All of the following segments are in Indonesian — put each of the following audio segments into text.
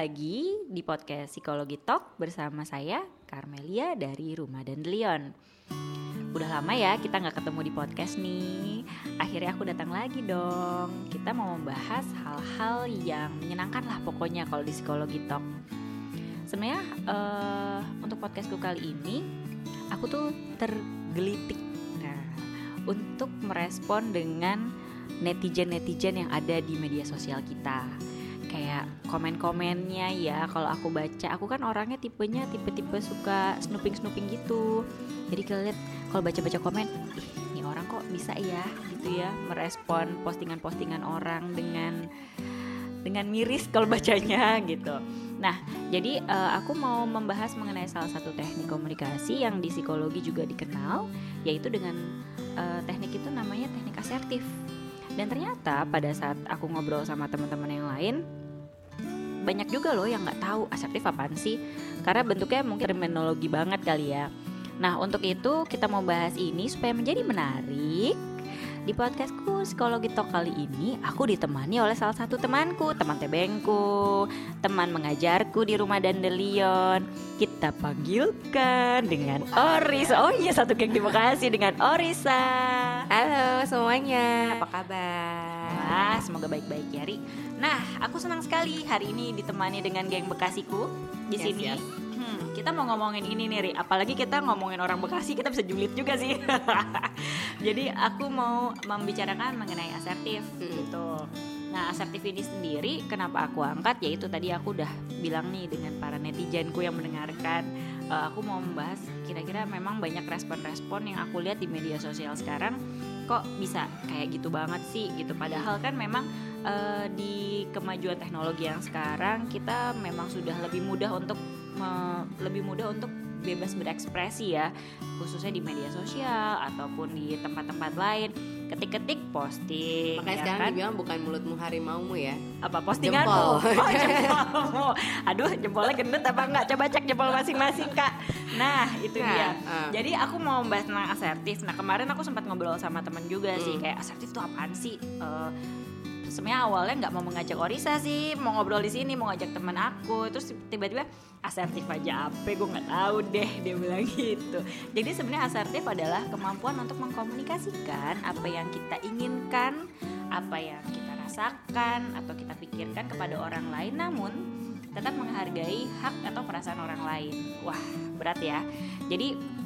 lagi di podcast Psikologi Talk bersama saya Carmelia dari Rumah dan Leon. Udah lama ya kita nggak ketemu di podcast nih. Akhirnya aku datang lagi dong. Kita mau membahas hal-hal yang menyenangkan lah pokoknya kalau di Psikologi Talk. Sebenarnya uh, untuk podcastku kali ini aku tuh tergelitik nah, untuk merespon dengan netizen-netizen yang ada di media sosial kita kayak komen-komennya ya. Kalau aku baca aku kan orangnya tipenya tipe-tipe suka snooping-snooping gitu. Jadi kita lihat kalau baca-baca komen ini orang kok bisa ya? Gitu ya merespon postingan-postingan orang dengan dengan miris kalau bacanya gitu. Nah jadi uh, aku mau membahas mengenai salah satu teknik komunikasi yang di psikologi juga dikenal yaitu dengan uh, teknik itu namanya teknik asertif. Dan ternyata pada saat aku ngobrol sama teman-teman yang lain banyak juga loh yang nggak tahu asertif apaan sih karena bentuknya mungkin terminologi banget kali ya nah untuk itu kita mau bahas ini supaya menjadi menarik di podcastku Psikologi Talk kali ini aku ditemani oleh salah satu temanku, teman tebengku, teman mengajarku di rumah Dandelion. Kita panggilkan dengan Orisa. Oh iya satu geng terima kasih dengan Orisa. Halo semuanya, apa kabar? Semoga baik-baik ya Ri. Nah, aku senang sekali hari ini ditemani dengan geng Bekasiku di yes, sini. Yes. Kita mau ngomongin ini nih Ri. Apalagi kita ngomongin orang Bekasi kita bisa julid juga sih. Jadi aku mau membicarakan mengenai asertif hmm. gitu. Nah asertif ini sendiri kenapa aku angkat? Yaitu tadi aku udah bilang nih dengan para netizenku yang mendengarkan. Uh, aku mau membahas kira-kira memang banyak respon-respon yang aku lihat di media sosial sekarang kok bisa kayak gitu banget sih gitu. Padahal kan memang uh, di kemajuan teknologi yang sekarang kita memang sudah lebih mudah untuk lebih mudah untuk bebas berekspresi ya. Khususnya di media sosial ataupun di tempat-tempat lain ketik-ketik posting makanya ya sekarang kan? dibilang bukan mulutmu harimaumu ya apa postingan jempol. oh jempolmu aduh jempolnya gendut apa enggak coba cek jempol masing-masing kak nah itu nah, dia uh. jadi aku mau membahas tentang asertif nah kemarin aku sempat ngobrol sama temen juga hmm. sih kayak asertif itu apaan sih uh, sebenarnya awalnya nggak mau mengajak Orisa sih mau ngobrol di sini mau ngajak teman aku. Terus tiba-tiba asertif aja apa? Gue nggak tahu deh dia bilang gitu. Jadi sebenarnya asertif adalah kemampuan untuk mengkomunikasikan apa yang kita inginkan apa yang kita rasakan atau kita pikirkan kepada orang lain. Namun tetap menghargai hak atau perasaan orang lain. Wah berat ya. Jadi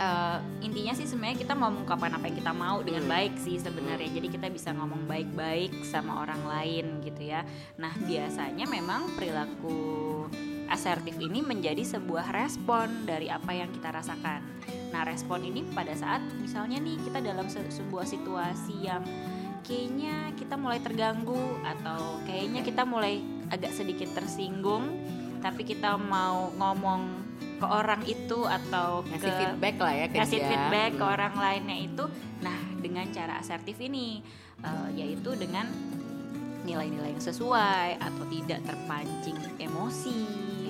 uh, intinya sih sebenarnya kita mau mengungkapkan apa yang kita mau dengan hmm. baik sih sebenarnya. Jadi kita bisa ngomong baik-baik sama orang lain gitu ya. Nah biasanya memang perilaku asertif ini menjadi sebuah respon dari apa yang kita rasakan. Nah respon ini pada saat misalnya nih kita dalam se sebuah situasi yang kayaknya kita mulai terganggu atau kayaknya kita mulai agak sedikit tersinggung tapi kita mau ngomong ke orang itu atau ngasih ke, feedback lah ya ke ngasih dia. feedback hmm. ke orang lainnya itu nah dengan cara asertif ini uh, yaitu dengan nilai-nilai yang sesuai atau tidak terpancing emosi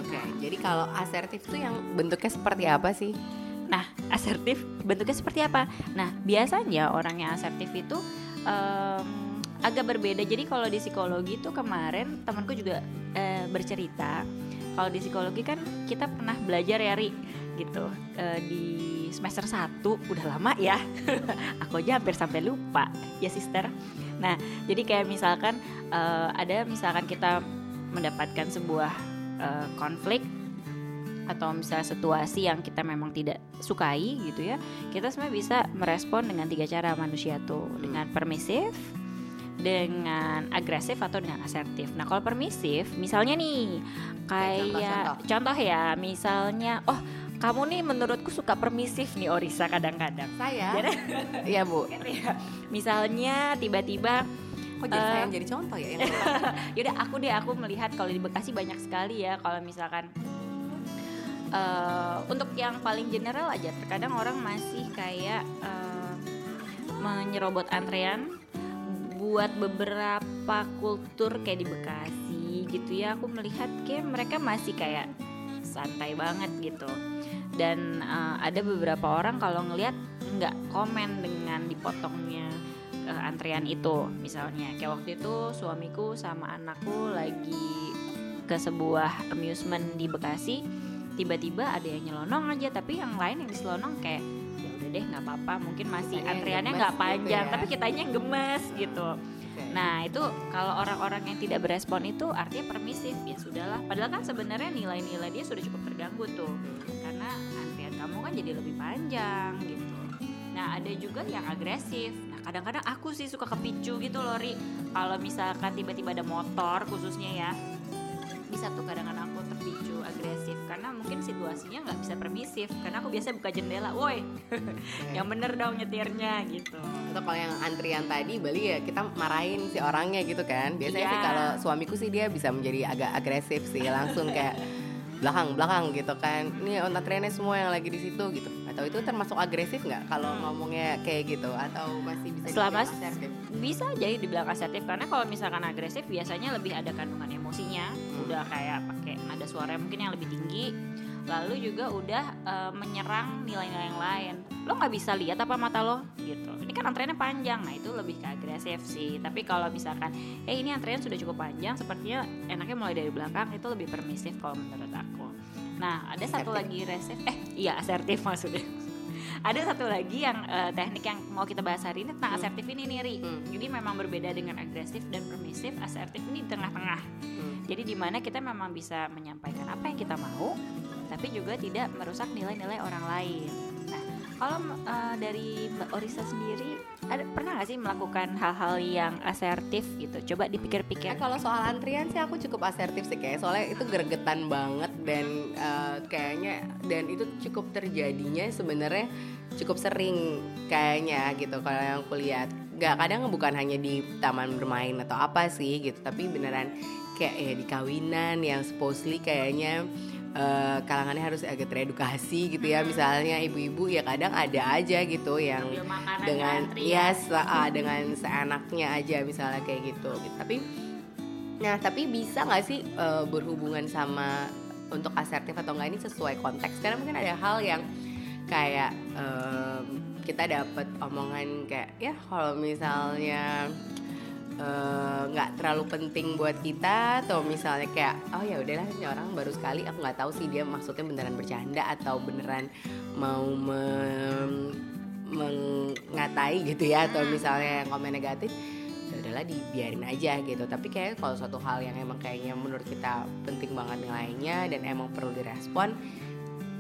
oke okay. nah, jadi kalau asertif itu yang bentuknya seperti apa sih nah asertif bentuknya seperti apa nah biasanya orang yang asertif itu um, agak berbeda jadi kalau di psikologi itu kemarin temanku juga uh, bercerita kalau di psikologi kan kita pernah belajar ya Ri gitu. Uh, di semester 1 udah lama ya. Aku aja hampir sampai lupa. Ya sister. Nah jadi kayak misalkan uh, ada misalkan kita mendapatkan sebuah uh, konflik atau misalnya situasi yang kita memang tidak sukai gitu ya kita sebenarnya bisa merespon dengan tiga cara manusia tuh. Dengan permisif dengan agresif atau dengan asertif. Nah, kalau permisif, misalnya nih, kayak contoh, contoh. contoh ya, misalnya, oh kamu nih menurutku suka permisif nih Orisa kadang-kadang. Saya? Iya bu. Iya. misalnya tiba-tiba Kok jadi uh, saya yang jadi contoh ya? Yaudah aku deh aku melihat kalau di Bekasi banyak sekali ya kalau misalkan uh, untuk yang paling general aja terkadang orang masih kayak uh, menyerobot antrean buat beberapa kultur kayak di Bekasi gitu ya aku melihat kayak mereka masih kayak santai banget gitu. Dan uh, ada beberapa orang kalau ngelihat nggak komen dengan dipotongnya uh, antrean itu. Misalnya kayak waktu itu suamiku sama anakku lagi ke sebuah amusement di Bekasi tiba-tiba ada yang nyelonong aja tapi yang lain yang diselonong kayak ya deh nggak apa-apa mungkin masih antriannya nggak gitu panjang ya. tapi kitanya yang gemes gitu. Nah itu kalau orang-orang yang tidak berespon itu artinya permisif. Ya sudahlah. Padahal kan sebenarnya nilai-nilai dia sudah cukup terganggu tuh. Karena antrian kamu kan jadi lebih panjang gitu. Nah ada juga yang agresif. Nah kadang-kadang aku sih suka kepicu gitu loh Ri. Kalau misalkan tiba-tiba ada motor khususnya ya bisa tuh kadang-kadang aku karena mungkin situasinya nggak bisa permisif. Karena aku biasa buka jendela woi yang bener dong nyetirnya gitu. Atau kalau yang antrian tadi Bali ya kita marahin si orangnya gitu kan. Biasanya Iya. sih kalau suamiku sih dia bisa menjadi agak agresif sih langsung kayak belakang belakang gitu kan. Ini antriannya semua yang lagi di situ gitu. Atau itu termasuk agresif nggak kalau ngomongnya kayak gitu? Atau masih bisa Selama- asertif? bisa jadi dibilang asertif. Karena kalau misalkan agresif biasanya lebih ada kandungan emosinya udah kayak pakai nada suara mungkin yang lebih tinggi. Lalu juga udah eh, menyerang nilai-nilai yang lain. Lo nggak bisa lihat apa mata lo gitu. Ini kan antreannya panjang. Nah itu lebih ke agresif sih. Tapi kalau misalkan eh ini antrean sudah cukup panjang sepertinya enaknya mulai dari belakang. Itu lebih permisif kalau menurut aku. Nah ada satu Asertif. lagi resif. Eh iya asertif maksudnya ada satu lagi yang eh, teknik yang mau kita bahas hari ini tentang Hmm. asertif ini nih Ri Hmm. jadi memang berbeda dengan agresif dan permisif asertif ini di tengah-tengah Hmm. jadi di mana kita memang bisa menyampaikan apa yang kita mau tapi juga tidak merusak nilai-nilai orang lain nah kalau eh, dari Mbak Orisa sendiri ada pernah nggak sih melakukan hal-hal yang asertif gitu? Coba dipikir-pikir. Kalau soal antrian sih aku cukup asertif sih kayak soalnya itu gregetan banget dan eh, kayaknya dan itu cukup terjadinya sebenarnya cukup sering kayaknya gitu kalau yang aku lihat. Nggak kadang bukan hanya di taman bermain atau apa sih gitu tapi beneran kayak ya di kawinan yang supposedly kayaknya eh, kalangannya harus agak teredukasi gitu ya. Misalnya ibu-ibu ya kadang ada aja gitu yang ya, dengan ya. ah, dengan seenaknya aja misalnya kayak gitu, gitu. tapi nah tapi bisa nggak sih eh, berhubungan sama untuk asertif atau enggak ini sesuai konteks? Karena mungkin ada hal yang kayak em, kita dapat omongan kayak ya kalau misalnya nggak terlalu penting buat kita atau misalnya kayak oh ya udahlah ini orang baru sekali aku nggak tahu sih dia maksudnya beneran bercanda atau beneran mau mem- mengatai gitu ya atau misalnya yang komen negatif ya udahlah dibiarin aja gitu. Tapi kayak kalau suatu hal yang emang kayaknya menurut kita penting banget nilainya dan emang perlu direspon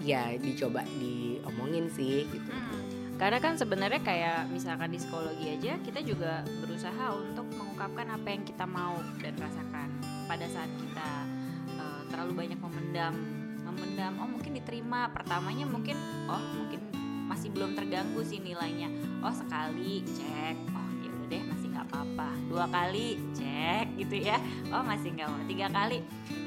ya dicoba diomongin sih gitu. Hmm. Karena kan sebenarnya kayak misalkan di psikologi aja kita juga berusaha untuk mengungkapkan apa yang kita mau dan rasakan pada saat kita eh, terlalu banyak memendam, memendam. Oh mungkin diterima pertamanya mungkin oh mungkin masih belum terganggu sih nilainya. Oh sekali cek, oh ya udah deh masih nggak apa-apa. Dua kali cek gitu ya. Oh masih nggak mau. Tiga kali.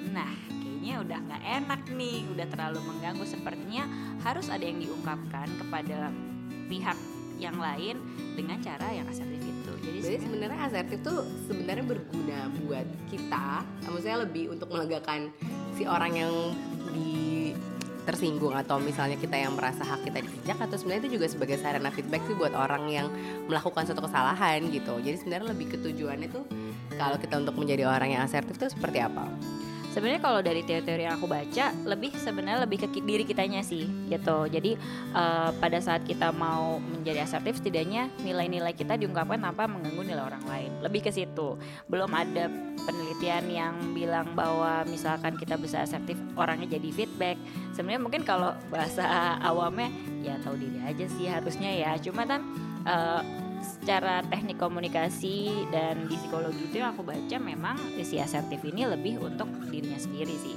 Nah kayaknya udah nggak enak nih, udah terlalu mengganggu. Sepertinya harus ada yang diungkapkan kepada pihak yang lain dengan cara yang asertif itu. Jadi Jadi sebenarnya asertif tuh sebenarnya berguna buat kita, maksudnya lebih untuk melegakan si orang yang di tersinggung atau misalnya kita yang merasa hak kita diinjak atau sebenarnya itu juga sebagai sarana feedback sih buat orang yang melakukan suatu kesalahan gitu. Jadi sebenarnya lebih ketujuannya tuh kalau kita untuk menjadi orang yang asertif tuh seperti apa? Sebenarnya kalau dari teori-teori yang aku baca lebih sebenarnya lebih ke diri kitanya sih gitu. Jadi eh, pada saat kita mau menjadi asertif setidaknya nilai-nilai kita diungkapkan tanpa mengganggu nilai orang lain. Lebih ke situ. Belum ada penelitian yang bilang bahwa misalkan kita bisa asertif orangnya jadi feedback. Sebenarnya mungkin kalau bahasa awamnya ya tahu diri aja sih harusnya ya. Cuma kan eh, secara teknik komunikasi dan di psikologi itu yang aku baca memang si asertif ini lebih untuk dirinya sendiri sih.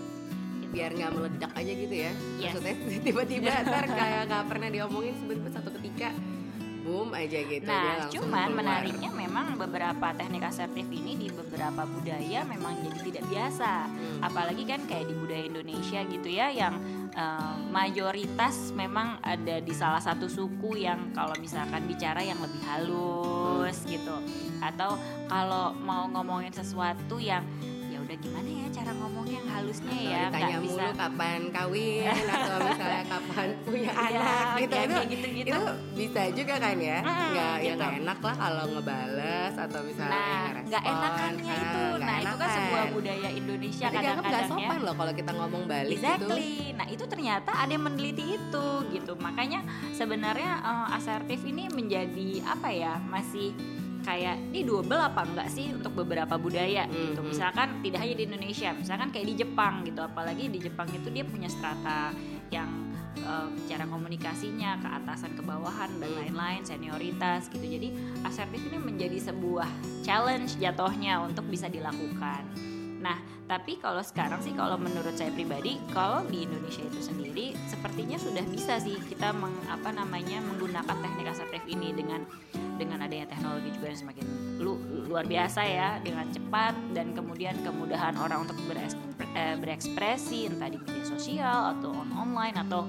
Biar nggak meledak aja gitu ya. Yes. Maksudnya tiba-tiba ntar kayak nggak pernah diomongin sebentar satu ketika boom aja gitu Nah, cuman keluar. menariknya memang beberapa teknik asertif ini di beberapa budaya memang jadi tidak biasa. Hmm. Apalagi kan kayak di budaya Indonesia gitu ya yang eh, mayoritas memang ada di salah satu suku yang kalau misalkan bicara yang lebih halus gitu. Atau kalau mau ngomongin sesuatu yang ya udah gimana ya cara ngomong yang halusnya ya Atau nggak bisa mulu kapan kawin atau kapan punya Iya, anak gitu kayak itu gitu-gitu. itu bisa juga kan ya Mm, nggak ya gitu. nggak enak lah kalau ngebales atau misalnya Nah, nggak enakannya Ah, itu. Nah, itu kan enakan. sebuah budaya Indonesia dianggap nggak kadang-kadang ya. sopan loh kalau kita ngomong balik gitu Exactly. Nah itu ternyata ada yang meneliti itu gitu. Makanya sebenarnya eh, asertif ini menjadi apa ya masih kayak ini double apa enggak sih untuk beberapa budaya gitu. Mhm. Misalkan tidak hanya di Indonesia, misalkan kayak di Jepang gitu. Apalagi di Jepang itu dia punya strata yang eh, cara komunikasinya ke atasan ke bawahan dan lain-lain senioritas gitu. Jadi asertif ini menjadi sebuah challenge jatuhnya untuk bisa dilakukan. Nah, tapi kalau sekarang sih kalau menurut saya pribadi, kalau di Indonesia itu sendiri sepertinya sudah bisa sih kita meng, apa namanya menggunakan teknik asertif ini dengan dengan adanya teknologi juga yang semakin lu, luar biasa ya dengan cepat dan kemudian kemudahan orang untuk beres- eh, berekspresi entah di media sosial atau on online atau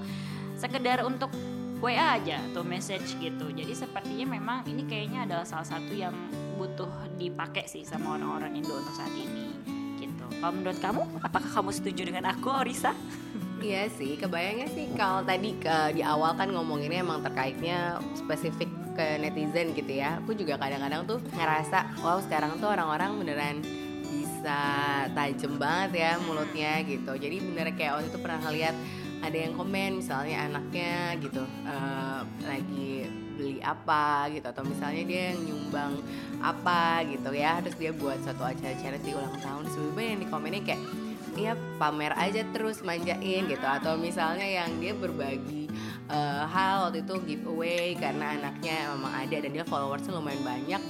sekedar untuk WA aja atau message gitu. Jadi sepertinya memang ini kayaknya adalah salah satu yang butuh dipakai sih sama orang-orang Indo untuk saat ini. Kalau menurut kamu, apakah kamu setuju dengan aku, Orisa? Iya sih, kebayangnya sih kalau tadi ke, di awal kan ngomonginnya emang terkaitnya spesifik ke netizen gitu ya. Aku juga kadang-kadang tuh ngerasa, wow sekarang tuh orang-orang beneran bisa tajem banget ya mulutnya gitu. Jadi bener kayak waktu itu pernah lihat ada yang komen misalnya anaknya gitu eh, lagi beli apa gitu atau misalnya dia yang nyumbang apa gitu ya terus dia buat satu acara charity ulang tahun sebelumnya yang di komennya kayak Iya pamer aja terus manjain gitu. Atau misalnya yang dia berbagi eh, hal waktu itu giveaway karena anaknya memang ada dan dia followersnya lumayan banyak.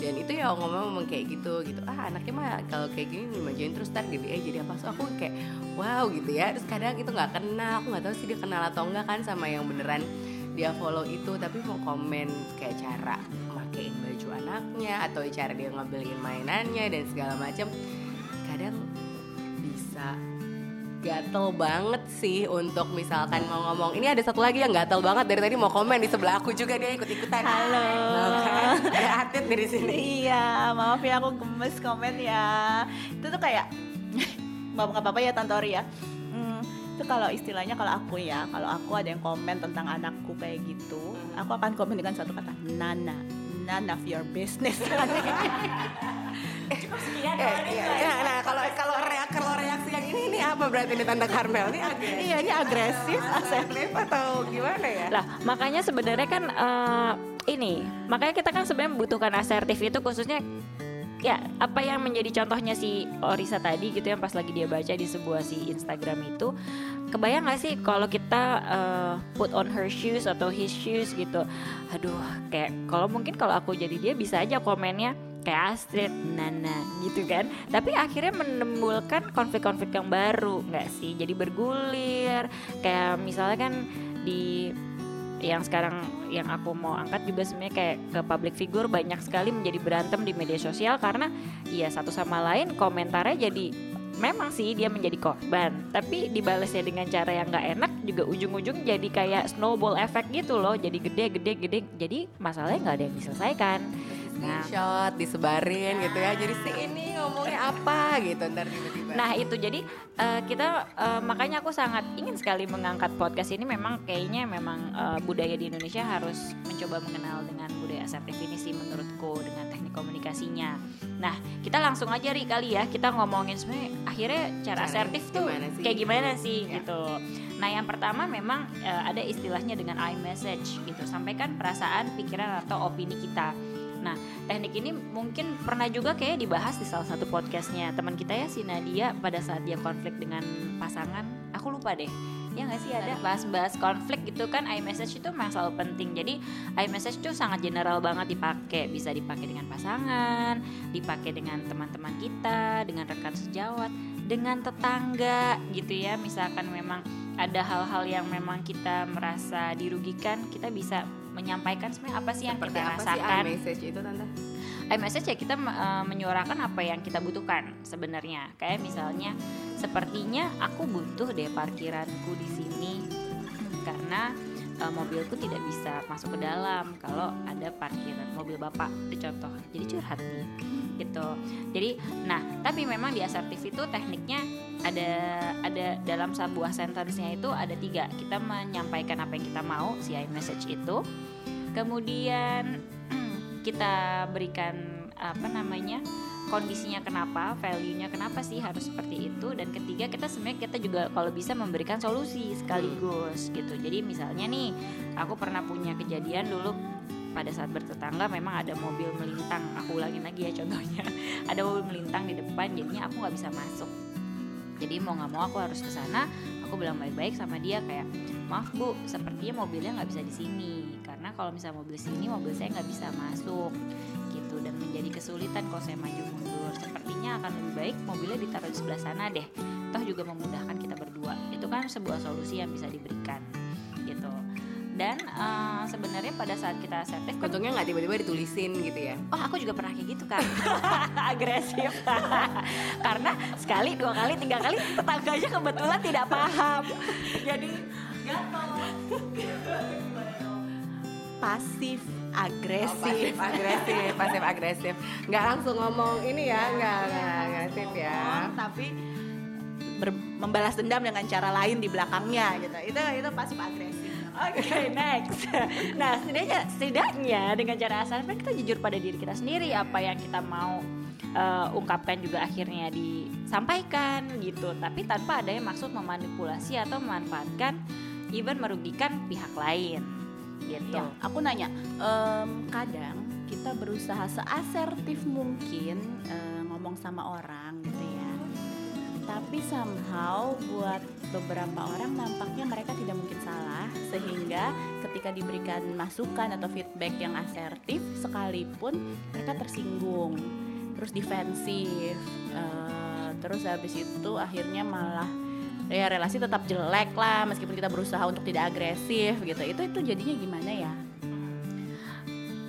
Dan itu ya ngomong ngomong kayak gitu gitu. Ah anaknya mah kalau kayak gini dimanjain terus ntar gede jadi apa so aku kayak wow gitu ya. Terus kadang itu nggak kenal aku nggak tahu sih dia kenal atau enggak kan sama yang beneran dia follow itu tapi mau komen kayak cara makein baju anaknya atau cara dia ngebeliin mainannya dan segala macam kadang bisa gatel banget sih untuk misalkan mau ngomong ini ada satu lagi yang gatel banget dari tadi mau komen di sebelah aku juga dia ikut ikutan Halo. ada atit dari sini Iya, maaf ya aku gemes komen ya. Itu tuh kayak maaf nggak apa-apa ya Tante Ori ya. Itu kalau istilahnya kalau aku ya, kalau aku ada yang komen tentang anakku kayak gitu, aku akan komen dengan satu kata Nana, none of your business. Sekian Eh, iya, iya, nah kalau kalau reak kalau reaksi yang ini ini apa berarti ini tanda Karmel ini agak iya, ini agresif, asertif atau gimana ya? Lah, makanya sebenarnya kan eh, ini, makanya kita kan sebenarnya membutuhkan asertif itu khususnya ya apa yang menjadi contohnya si Orisa tadi gitu yang pas lagi dia baca di sebuah si Instagram itu kebayang gak sih kalau kita eh, put on her shoes atau his shoes gitu? Aduh kayak kalau mungkin kalau aku jadi dia bisa aja komennya kayak Astrid, Nana gitu kan. Tapi akhirnya menimbulkan konflik-konflik yang baru nggak sih? Jadi bergulir kayak misalnya kan di yang sekarang yang aku mau angkat juga sebenarnya kayak ke public figure banyak sekali menjadi berantem di media sosial karena ya satu sama lain komentarnya jadi memang sih dia menjadi korban. Tapi dibalasnya dengan cara yang nggak enak juga ujung-ujung jadi kayak snowball effect gitu loh. Jadi gede gede gede. Jadi masalahnya nggak ada yang diselesaikan. Screenshot disebarin gitu ya. Jadi si ini ngomongnya apa gitu ntar tiba-tiba. Nah itu jadi eh, kita eh, makanya aku sangat ingin sekali mengangkat podcast ini memang kayaknya memang eh, budaya di Indonesia harus mencoba mengenal dengan budaya asertif ini sih menurutku dengan teknik komunikasinya. Nah kita langsung aja ri kali ya kita ngomongin sebenarnya akhirnya cara Cara asertif tuh gimana sih? kayak gimana sih Ya. gitu. Nah yang pertama memang eh, ada istilahnya dengan iMessage gitu sampaikan perasaan, pikiran atau opini kita. Nah, teknik ini mungkin pernah juga kayak dibahas di salah satu podcastnya teman kita ya si Nadia pada saat dia konflik dengan pasangan. Aku lupa deh. Ya nggak sih ada bahas-bahas konflik gitu kan iMessage itu memang selalu penting. Jadi iMessage itu sangat general banget dipakai. Bisa dipakai dengan pasangan, dipakai dengan teman-teman kita, dengan rekan sejawat, dengan tetangga gitu ya. Misalkan memang ada hal-hal yang memang kita merasa dirugikan, kita bisa menyampaikan sebenarnya apa sih yang Seperti kita apa sih rasakan. iMessage itu tante? iMessage ya kita uh, menyuarakan apa yang kita butuhkan sebenarnya. Kayak misalnya sepertinya aku butuh deh parkiranku di sini karena uh, mobilku tidak bisa masuk ke dalam kalau ada parkiran mobil bapak itu contoh. Jadi curhat nih gitu. Jadi nah tapi memang di asertif itu tekniknya ada ada dalam sebuah sentence-nya itu ada tiga. Kita menyampaikan apa yang kita mau si message itu kemudian kita berikan apa namanya kondisinya kenapa, value-nya kenapa sih harus seperti itu. Dan ketiga kita sebenarnya kita juga kalau bisa memberikan solusi sekaligus gitu. Jadi misalnya nih, aku pernah punya kejadian dulu pada saat bertetangga memang ada mobil melintang. Aku ulangin lagi ya contohnya. Ada mobil melintang di depan jadinya aku nggak bisa masuk. Jadi mau nggak mau aku harus ke sana. Aku bilang baik-baik sama dia kayak maaf bu sepertinya mobilnya nggak bisa di sini kalau misalnya mobil sini mobil saya nggak bisa masuk gitu. Dan menjadi kesulitan kalau saya maju mundur. Sepertinya akan lebih baik mobilnya ditaruh di sebelah sana deh. Toh juga memudahkan kita berdua. Itu kan sebuah solusi yang bisa diberikan gitu. Dan uh, sebenarnya pada saat kita asertif kan, untungnya nggak tiba-tiba ditulisin gitu ya? Oh aku juga pernah kayak gitu kan agresif. Karena sekali dua kali tiga kali tetangganya kebetulan tidak paham. Jadi pasif Oh, agresif pasif agresif pasif agresif. Nggak langsung ngomong ini ya nggak nggak agresif ya. Tapi ber- membalas dendam dengan cara lain di belakangnya gitu. Itu itu pasif agresif. Oke next. Nah setidaknya setidaknya dengan cara asal kita jujur pada diri kita sendiri apa yang kita mau uh, ungkapkan juga akhirnya disampaikan gitu. Tapi tanpa ada yang maksud memanipulasi atau memanfaatkan even merugikan pihak lain gitu. Ya, aku nanya, em, kadang kita berusaha seasertif mungkin eh, ngomong sama orang gitu ya. Tapi somehow buat beberapa orang nampaknya mereka tidak mungkin salah sehingga ketika diberikan masukan atau feedback yang asertif sekalipun mereka tersinggung, terus defensif, eh, terus habis itu akhirnya malah ya relasi tetap jelek lah meskipun kita berusaha untuk tidak agresif gitu. Itu itu jadinya gimana ya?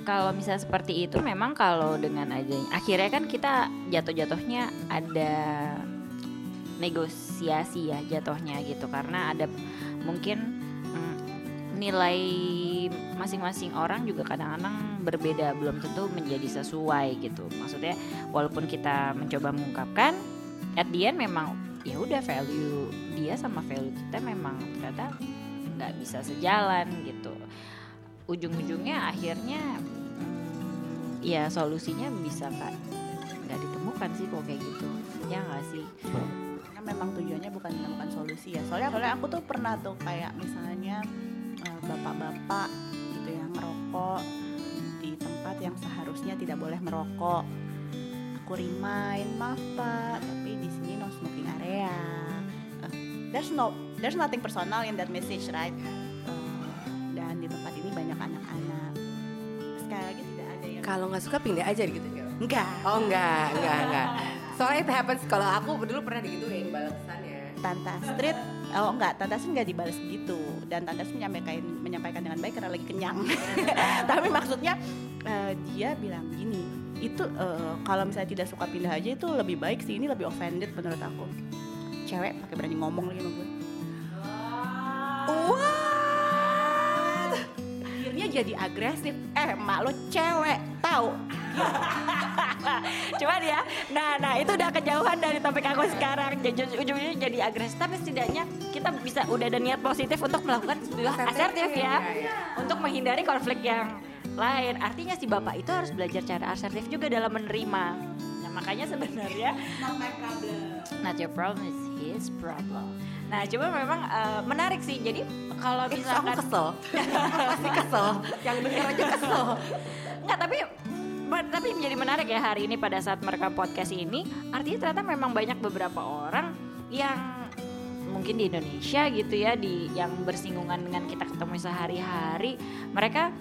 Kalau misalnya seperti itu memang kalau dengan adanya akhirnya kan kita jatuh-jatuhnya ada negosiasi ya jatuhnya gitu. Karena ada mungkin mm, nilai masing-masing orang juga kadang-kadang berbeda belum tentu menjadi sesuai gitu. Maksudnya walaupun kita mencoba mengungkapkan at the end memang ya udah value dia sama value kita memang ternyata nggak bisa sejalan gitu. Ujung-ujungnya akhirnya mm, ya solusinya bisa nggak nggak ditemukan sih kok kayak gitu. Ya nggak sih? Karena memang tujuannya bukan menemukan solusi ya. Soalnya soalnya aku tuh pernah tuh kayak misalnya eh, bapak-bapak gitu yang ngerokok di tempat yang seharusnya tidak boleh merokok aku remind maaf pak tapi di sini no smoking area. Eh, there's no there's nothing personal in that message right? Eh, dan di tempat ini banyak anak-anak. Sekali lagi tidak ada yang kalau nggak suka pindah aja gitu nggak? enggak oh enggak enggak enggak soalnya it happens kalau aku dulu pernah digituin balasannya. Tante Astrid oh enggak Tante Astrid nggak dibalas gitu. Dan Tante Astrid menyampaikan menyampaikan dengan baik karena lagi kenyang. Tapi maksudnya eh, dia bilang gini itu eh, kalau misalnya tidak suka pindah aja itu lebih baik sih ini lebih offended menurut aku. Cewek pakai berani ngomong lagi sama gue. What? Akhirnya jadi agresif. Eh mak lo cewek tahu Cuman ya, nah nah itu udah kejauhan dari topik aku sekarang. Jadi ujungnya jadi agresif, tapi setidaknya kita bisa udah ada niat positif untuk melakukan sebuah asertif ya, untuk menghindari konflik yang lain. Artinya si bapak itu harus belajar cara asertif juga dalam menerima. Nah makanya sebenarnya not your problem is his problem. Nah cuma memang eh, menarik sih. Jadi kalau Eh, aku misalkan kesel pasti kesel yang denger aja kesel Enggak, tapi tapi menjadi menarik ya hari ini pada saat merekam podcast ini. Artinya ternyata memang banyak beberapa orang yang mungkin di Indonesia gitu ya di yang bersinggungan dengan kita ketemu sehari-hari. Mereka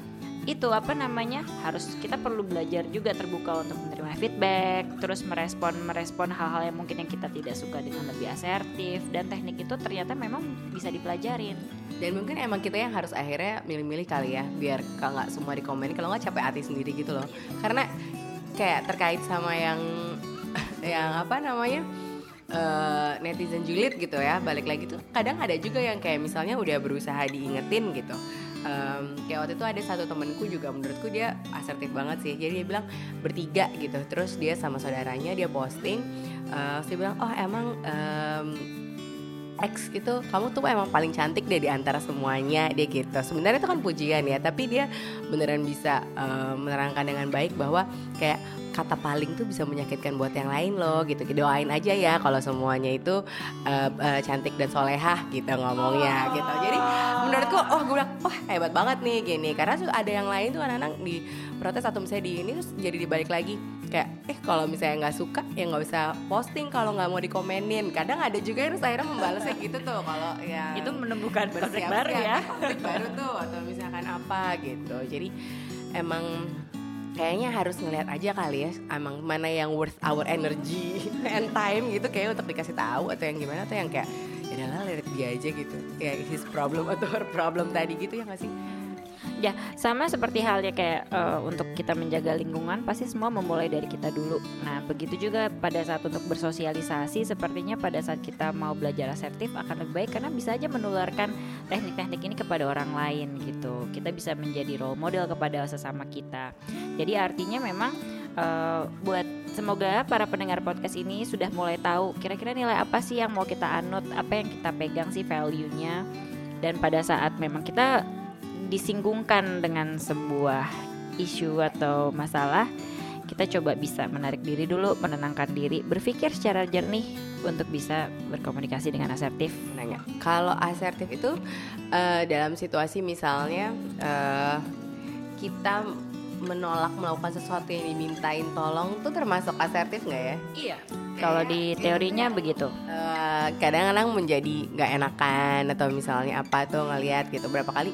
itu apa namanya harus kita perlu belajar juga terbuka untuk menerima feedback terus merespon merespon hal-hal yang mungkin yang kita tidak suka dengan lebih asertif dan teknik itu ternyata memang bisa dipelajarin. Dan mungkin emang kita yang harus akhirnya milih-milih kali ya biar kalau nggak semua dikomenin kalau nggak capek hati sendiri gitu loh. Karena kayak terkait sama yang yang apa namanya eh, netizen julid gitu ya balik lagi tuh kadang ada juga yang kayak misalnya udah berusaha diingetin gitu Em, kayak waktu itu ada satu temenku juga menurutku dia asertif banget sih. Jadi dia bilang bertiga gitu. Terus dia sama saudaranya dia posting. Eh, terus dia bilang oh emang em, X gitu kamu tuh emang paling cantik deh di antara semuanya dia gitu. Sebenarnya itu kan pujian ya tapi dia beneran bisa eh, menerangkan dengan baik bahwa kayak kata paling tuh bisa menyakitkan buat yang lain loh gitu. Doain aja ya kalau semuanya itu eh, eh, cantik dan solehah gitu ngomongnya gitu. Jadi menurutku oh gue bilang wah hebat banget nih gini. Karena tuh ada yang lain tuh anak-anak di protes atau misalnya di ini terus jadi dibalik lagi. Kayak eh kalau misalnya nggak suka ya nggak usah posting kalau nggak mau dikomenin. Kadang ada juga yang akhirnya membalasnya gitu tuh kalau ya Itu menumbuhkan konflik baru ya. konflik baru tuh atau misalkan apa gitu. Jadi emang kayaknya harus ngeliat aja kali ya emang mana yang worth our energy and time gitu kayak untuk dikasih tahu atau yang gimana atau yang kayak ya lah it be aja gitu. Kayak his problem atau her problem tadi gitu ya nggak sih Ya, sama seperti halnya kayak eh, untuk kita menjaga lingkungan pasti semua memulai dari kita dulu. Nah, begitu juga pada saat untuk bersosialisasi sepertinya pada saat kita mau belajar asertif akan lebih baik karena bisa aja menularkan teknik-teknik ini kepada orang lain gitu. Kita bisa menjadi role model kepada sesama kita. Jadi artinya memang eh, buat semoga para pendengar podcast ini sudah mulai tahu kira-kira nilai apa sih yang mau kita anut, apa yang kita pegang sih value-nya. Dan pada saat memang kita disinggungkan dengan sebuah isu atau masalah, kita coba bisa menarik diri dulu, menenangkan diri, berpikir secara jernih untuk bisa berkomunikasi dengan asertif. nanya kalau asertif itu eh, dalam situasi misalnya eh, kita menolak melakukan sesuatu yang dimintain tolong tuh termasuk asertif nggak ya? Iya. Kalau di teorinya begitu. Eh, kadang-kadang menjadi nggak enakan atau misalnya apa tuh ngelihat gitu berapa kali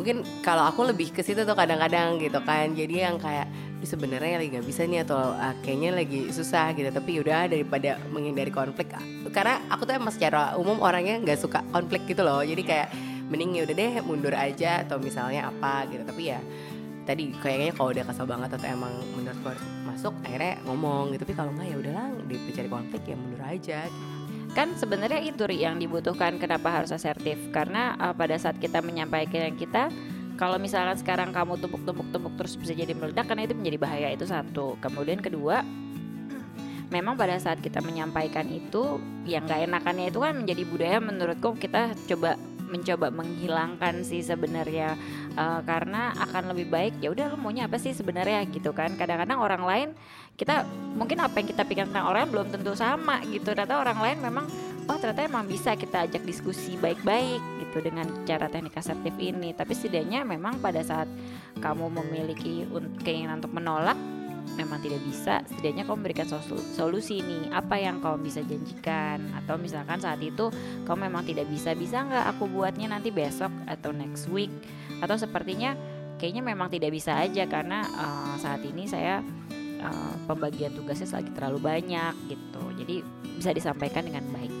mungkin kalau aku lebih ke situ tuh kadang-kadang gitu kan. Jadi yang kayak "Ih, sebenarnya lagi nggak bisa nih atau ah, kayaknya lagi susah gitu. Tapi udah daripada menghindari konflik karena aku tuh emang secara umum orangnya nggak suka konflik gitu loh. Jadi kayak mending ya udah deh mundur aja atau misalnya apa gitu. Tapi ya tadi kayaknya kalau udah kesel banget atau emang menurut masuk akhirnya ngomong gitu. Tapi kalau nggak ya udahlah dicari konflik ya mundur aja Kan sebenarnya itu yang dibutuhkan kenapa harus asertif karena uh, pada saat kita menyampaikan kita kalau misalkan sekarang kamu tumpuk-tumpuk-tumpuk terus bisa jadi meledak karena itu menjadi bahaya itu satu. Kemudian kedua memang pada saat kita menyampaikan itu yang nggak enakannya itu kan menjadi budaya menurutku kita coba mencoba menghilangkan sih sebenarnya. Eh, karena akan lebih baik ya udah lu maunya apa sih sebenarnya gitu kan. Kadang-kadang orang lain kita mungkin apa yang kita pikir tentang orang belum tentu sama gitu. Ternyata orang lain memang oh ternyata emang bisa kita ajak diskusi baik-baik gitu dengan cara teknik asertif ini. Tapi setidaknya memang pada saat kamu memiliki keinginan untuk menolak memang tidak bisa setidaknya kamu memberikan solu- solusi nih. Apa yang kamu bisa janjikan? Atau misalkan saat itu kamu memang tidak bisa bisa nggak aku buatnya nanti besok atau next week? Atau sepertinya kayaknya memang tidak bisa aja karena eh, saat ini saya eh, pembagian tugasnya lagi terlalu banyak gitu. Jadi bisa disampaikan dengan baik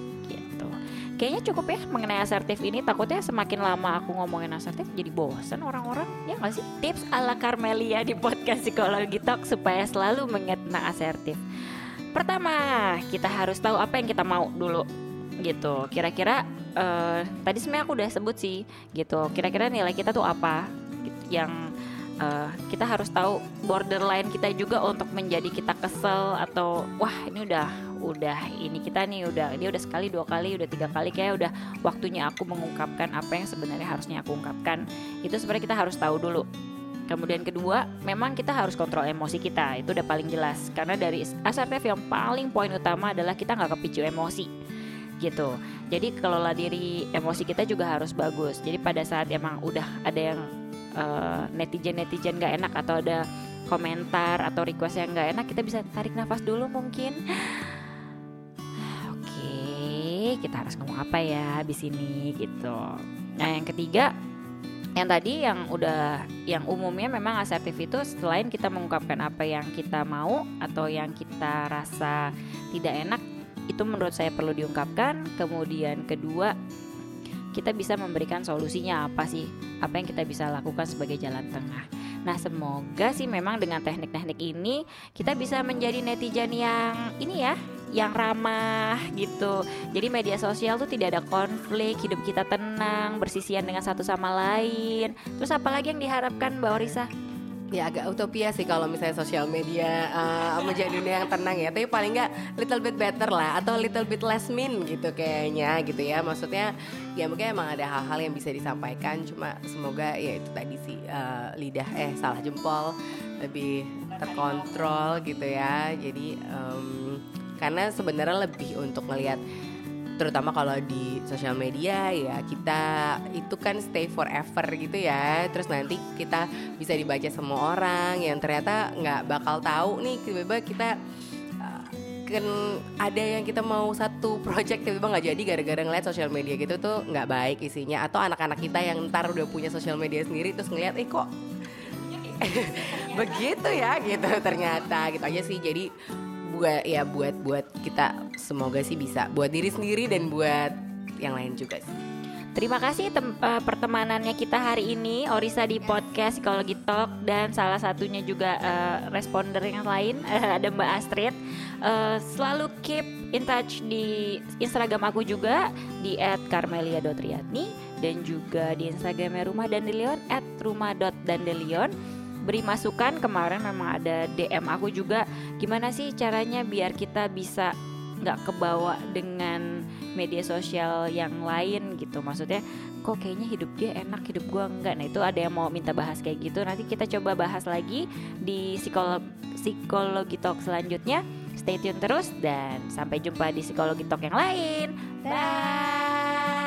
kayaknya cukup ya mengenai asertif ini. Takutnya semakin lama aku ngomongin asertif jadi bosan orang-orang. Ya nggak sih? Tips ala Carmelia di podcast psikologi talk supaya selalu mengingat asertif. Pertama kita harus tahu apa yang kita mau dulu gitu. Kira-kira eh, tadi sebenarnya aku udah sebut sih gitu. Kira-kira nilai kita tuh apa? Yang eh, kita harus tahu borderline kita juga untuk menjadi kita kesel atau wah ini udah udah ini kita nih udah dia udah sekali dua kali udah tiga kali kayak udah waktunya aku mengungkapkan apa yang sebenarnya harusnya aku ungkapkan itu sebenarnya kita harus tahu dulu Kemudian kedua, memang kita harus kontrol emosi kita. Itu udah paling jelas. Karena dari asertif yang paling poin utama adalah kita nggak kepicu emosi gitu. Jadi kelola diri emosi kita juga harus bagus. Jadi pada saat emang udah ada yang netizen netizen nggak enak atau ada komentar atau request yang nggak enak, kita bisa tarik nafas dulu mungkin. Oke, kita harus ngomong apa ya di sini gitu. Nah yang ketiga, yang tadi yang udah yang umumnya memang asertif itu selain kita mengungkapkan apa yang kita mau atau yang kita rasa tidak enak itu menurut saya perlu diungkapkan kemudian kedua kita bisa memberikan solusinya apa sih apa yang kita bisa lakukan sebagai jalan tengah nah semoga sih memang dengan teknik-teknik ini kita bisa menjadi netizen yang ini ya yang ramah gitu. Jadi media sosial tuh tidak ada konflik, hidup kita tenang, bersisian dengan satu sama lain. Terus apalagi yang diharapkan Mbak Orisa? Ya agak utopia sih kalau misalnya sosial media uh, menjadi dunia yang tenang ya. Tapi paling nggak little bit better lah atau little bit less mean gitu kayaknya gitu ya. Maksudnya ya mungkin emang ada hal-hal yang bisa disampaikan cuma semoga ya itu tadi sih uh, lidah eh salah jempol lebih terkontrol gitu ya. Jadi um, karena sebenarnya lebih untuk ngelihat terutama kalau di sosial media ya kita itu kan stay forever gitu ya. Terus nanti kita bisa dibaca semua orang yang ternyata nggak bakal tahu nih tiba-tiba kita uh, kan ada yang kita mau satu project tiba-tiba nggak jadi gara-gara ngeliat sosial media gitu tuh nggak baik isinya. Atau anak-anak kita yang ntar udah punya sosial media sendiri terus ngeliat eh kok begitu ya? Gitu ternyata gitu aja sih. Jadi buat ya buat buat kita semoga sih bisa buat diri sendiri dan buat yang lain juga sih. Terima kasih tem- uh, pertemanannya kita hari ini Orisa di podcast Psikologi Talk dan salah satunya juga uh, responder yang lain uh, ada Mbak Astrid. Uh, selalu keep in touch di Instagram aku juga di @karmelia.riatni dan juga di Instagramnya Rumah Dandelion @rumah.dandelion beri masukan. Kemarin memang ada DM aku juga gimana sih caranya biar kita bisa nggak kebawa dengan media sosial yang lain gitu. Maksudnya kok kayaknya hidup dia enak hidup gua enggak. Nah itu ada yang mau minta bahas kayak gitu. Nanti kita coba bahas lagi di psikolog psikologi talk selanjutnya. Stay tune terus dan sampai jumpa di psikologi talk yang lain. Bye